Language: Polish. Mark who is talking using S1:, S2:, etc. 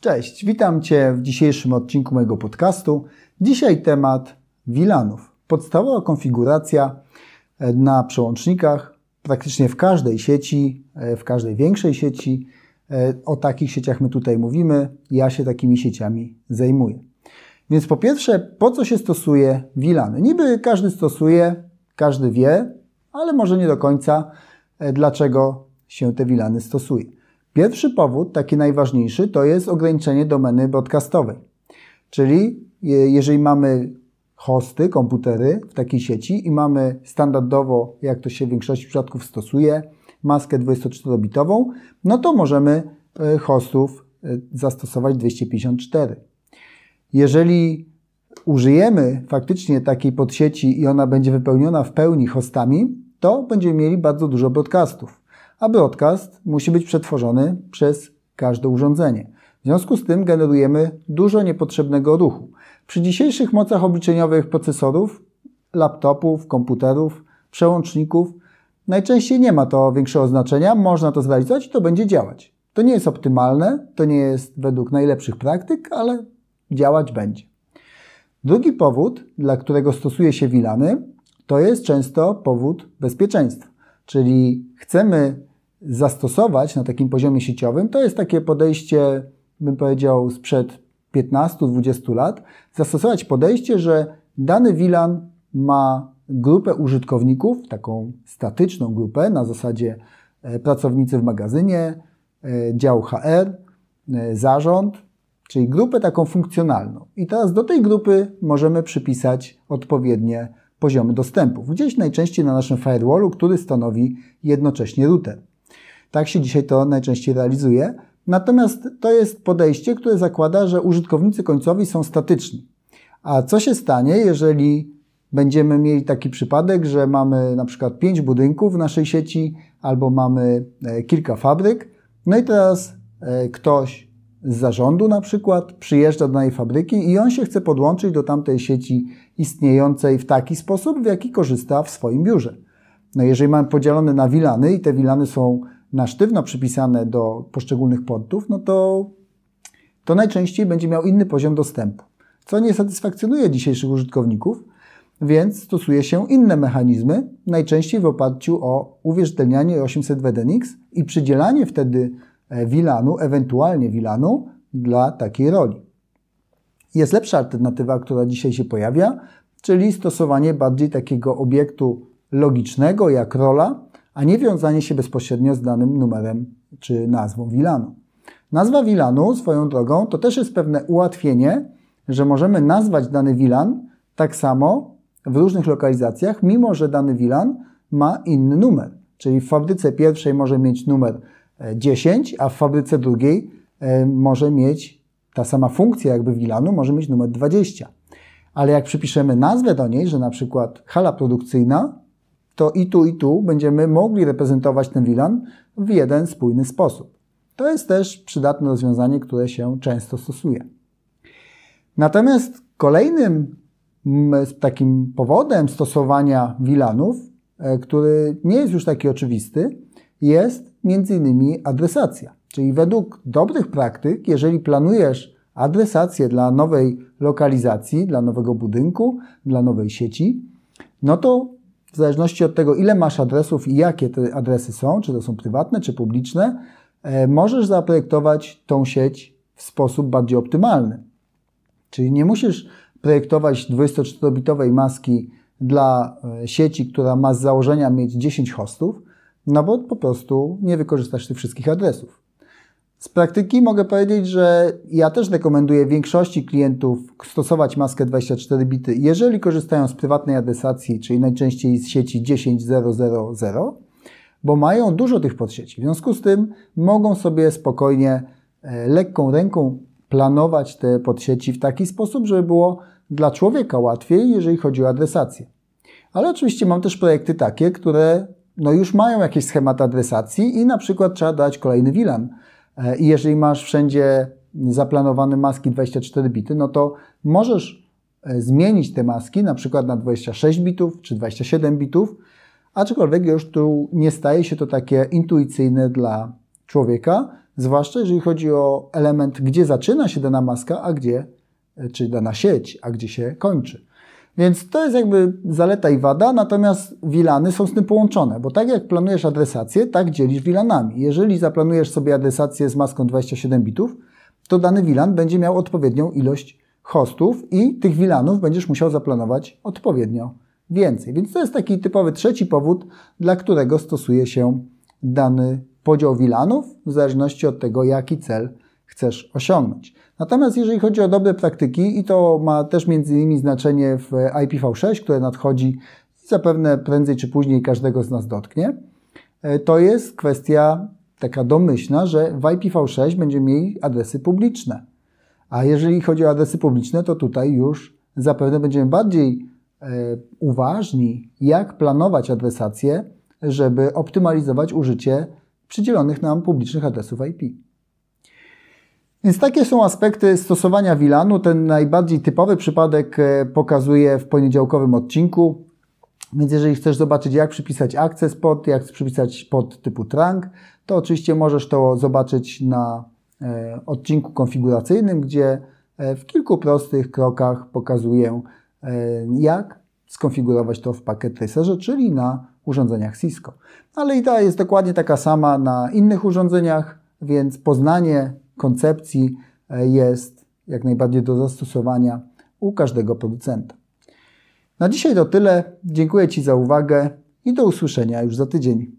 S1: Cześć, witam Cię w dzisiejszym odcinku mojego podcastu. Dzisiaj temat VLANów. Podstawowa konfiguracja e, na przełącznikach, praktycznie w każdej sieci, e, w każdej większej sieci. E, o takich sieciach my tutaj mówimy. Ja się takimi sieciami zajmuję. Więc po pierwsze, po co się stosuje VLANy? Niby każdy stosuje, każdy wie, ale może nie do końca, dlaczego się te VLANy stosuje. Pierwszy powód, taki najważniejszy, to jest ograniczenie domeny broadcastowej. Czyli jeżeli mamy hosty, komputery w takiej sieci i mamy standardowo, jak to się w większości przypadków stosuje, maskę 24-bitową, no to możemy e, hostów e, zastosować 254. Jeżeli użyjemy faktycznie takiej podsieci i ona będzie wypełniona w pełni hostami, to będziemy mieli bardzo dużo broadcastów a broadcast musi być przetworzony przez każde urządzenie. W związku z tym generujemy dużo niepotrzebnego ruchu. Przy dzisiejszych mocach obliczeniowych procesorów, laptopów, komputerów, przełączników najczęściej nie ma to większego znaczenia, można to zrealizować i to będzie działać. To nie jest optymalne, to nie jest według najlepszych praktyk, ale działać będzie. Drugi powód, dla którego stosuje się wilany, to jest często powód bezpieczeństwa. Czyli chcemy zastosować na takim poziomie sieciowym, to jest takie podejście, bym powiedział, sprzed 15-20 lat, zastosować podejście, że dany VLAN ma grupę użytkowników, taką statyczną grupę na zasadzie e, pracownicy w magazynie, e, dział HR, e, zarząd, czyli grupę taką funkcjonalną. I teraz do tej grupy możemy przypisać odpowiednie poziomy dostępów. Gdzieś najczęściej na naszym firewallu, który stanowi jednocześnie router. Tak się dzisiaj to najczęściej realizuje. Natomiast to jest podejście, które zakłada, że użytkownicy końcowi są statyczni. A co się stanie, jeżeli będziemy mieli taki przypadek, że mamy na przykład pięć budynków w naszej sieci albo mamy e, kilka fabryk, no i teraz e, ktoś z zarządu na przykład przyjeżdża do danej fabryki i on się chce podłączyć do tamtej sieci istniejącej w taki sposób, w jaki korzysta w swoim biurze. No jeżeli mamy podzielone na wilany i te wilany są na sztywno przypisane do poszczególnych portów, no to, to najczęściej będzie miał inny poziom dostępu, co nie satysfakcjonuje dzisiejszych użytkowników, więc stosuje się inne mechanizmy, najczęściej w oparciu o uwierzytelnianie 800 WDNX i przydzielanie wtedy VLANu, ewentualnie VLANu dla takiej roli. Jest lepsza alternatywa, która dzisiaj się pojawia, czyli stosowanie bardziej takiego obiektu logicznego jak rola, a nie wiązanie się bezpośrednio z danym numerem czy nazwą VLANu. Nazwa VLANu swoją drogą to też jest pewne ułatwienie, że możemy nazwać dany VLAN tak samo w różnych lokalizacjach, mimo że dany VLAN ma inny numer. Czyli w fabryce pierwszej może mieć numer 10, a w fabryce drugiej e, może mieć ta sama funkcja jakby VLANu, może mieć numer 20. Ale jak przypiszemy nazwę do niej, że na przykład hala produkcyjna, to i tu, i tu będziemy mogli reprezentować ten VLAN w jeden spójny sposób. To jest też przydatne rozwiązanie, które się często stosuje. Natomiast kolejnym takim powodem stosowania VLANów, e, który nie jest już taki oczywisty, jest innymi adresacja. Czyli według dobrych praktyk, jeżeli planujesz adresację dla nowej lokalizacji, dla nowego budynku, dla nowej sieci, no to w zależności od tego, ile masz adresów i jakie te adresy są, czy to są prywatne, czy publiczne, e, możesz zaprojektować tą sieć w sposób bardziej optymalny. Czyli nie musisz projektować 24-bitowej maski dla e, sieci, która ma z założenia mieć 10 hostów, no bo po prostu nie wykorzystasz tych wszystkich adresów. Z praktyki mogę powiedzieć, że ja też rekomenduję większości klientów stosować maskę 24 bity, jeżeli korzystają z prywatnej adresacji, czyli najczęściej z sieci 10.0.0.0, bo mają dużo tych podsieci. W związku z tym mogą sobie spokojnie, e, lekką ręką planować te podsieci w taki sposób, żeby było dla człowieka łatwiej, jeżeli chodzi o adresację. Ale oczywiście mam też projekty takie, które no już mają jakieś schemat adresacji i na przykład trzeba dać kolejny VLAN. E, I jeżeli masz wszędzie zaplanowane maski 24 bity, no to możesz e, zmienić te maski na przykład na 26 bitów czy 27 bitów, aczkolwiek już tu nie staje się to takie intuicyjne dla człowieka, zwłaszcza jeżeli chodzi o element, gdzie zaczyna się dana maska, a gdzie, czy dana sieć, a gdzie się kończy. Więc to jest jakby zaleta i wada, natomiast wilany są z tym połączone, bo tak jak planujesz adresację, tak dzielisz wilanami. Jeżeli zaplanujesz sobie adresację z maską 27 bitów, to dany wilan będzie miał odpowiednią ilość hostów i tych wilanów będziesz musiał zaplanować odpowiednio więcej. Więc to jest taki typowy trzeci powód, dla którego stosuje się dany podział wilanów w zależności od tego, jaki cel chcesz osiągnąć. Natomiast jeżeli chodzi o dobre praktyki, i to ma też między innymi znaczenie w IPv6, które nadchodzi i zapewne prędzej czy później każdego z nas dotknie, e, to jest kwestia taka domyślna, że w IPv6 będziemy mieli adresy publiczne. A jeżeli chodzi o adresy publiczne, to tutaj już zapewne będziemy bardziej e, uważni, jak planować adresację, żeby optymalizować użycie przydzielonych nam publicznych adresów IP. Więc takie są aspekty stosowania VLANu. Ten najbardziej typowy przypadek e, pokazuję w poniedziałkowym odcinku. Więc jeżeli chcesz zobaczyć, jak przypisać akces pod, jak przypisać pod typu trunk, to oczywiście możesz to zobaczyć na e, odcinku konfiguracyjnym, gdzie e, w kilku prostych krokach pokazuję, jak skonfigurować to w Packet Tracerze, czyli na urządzeniach Cisco. Ale idea jest dokładnie taka sama na innych urządzeniach, więc poznanie koncepcji e, jest jak najbardziej do zastosowania u każdego producenta. Na dzisiaj to tyle. Dziękuję Ci za uwagę i do usłyszenia już za tydzień.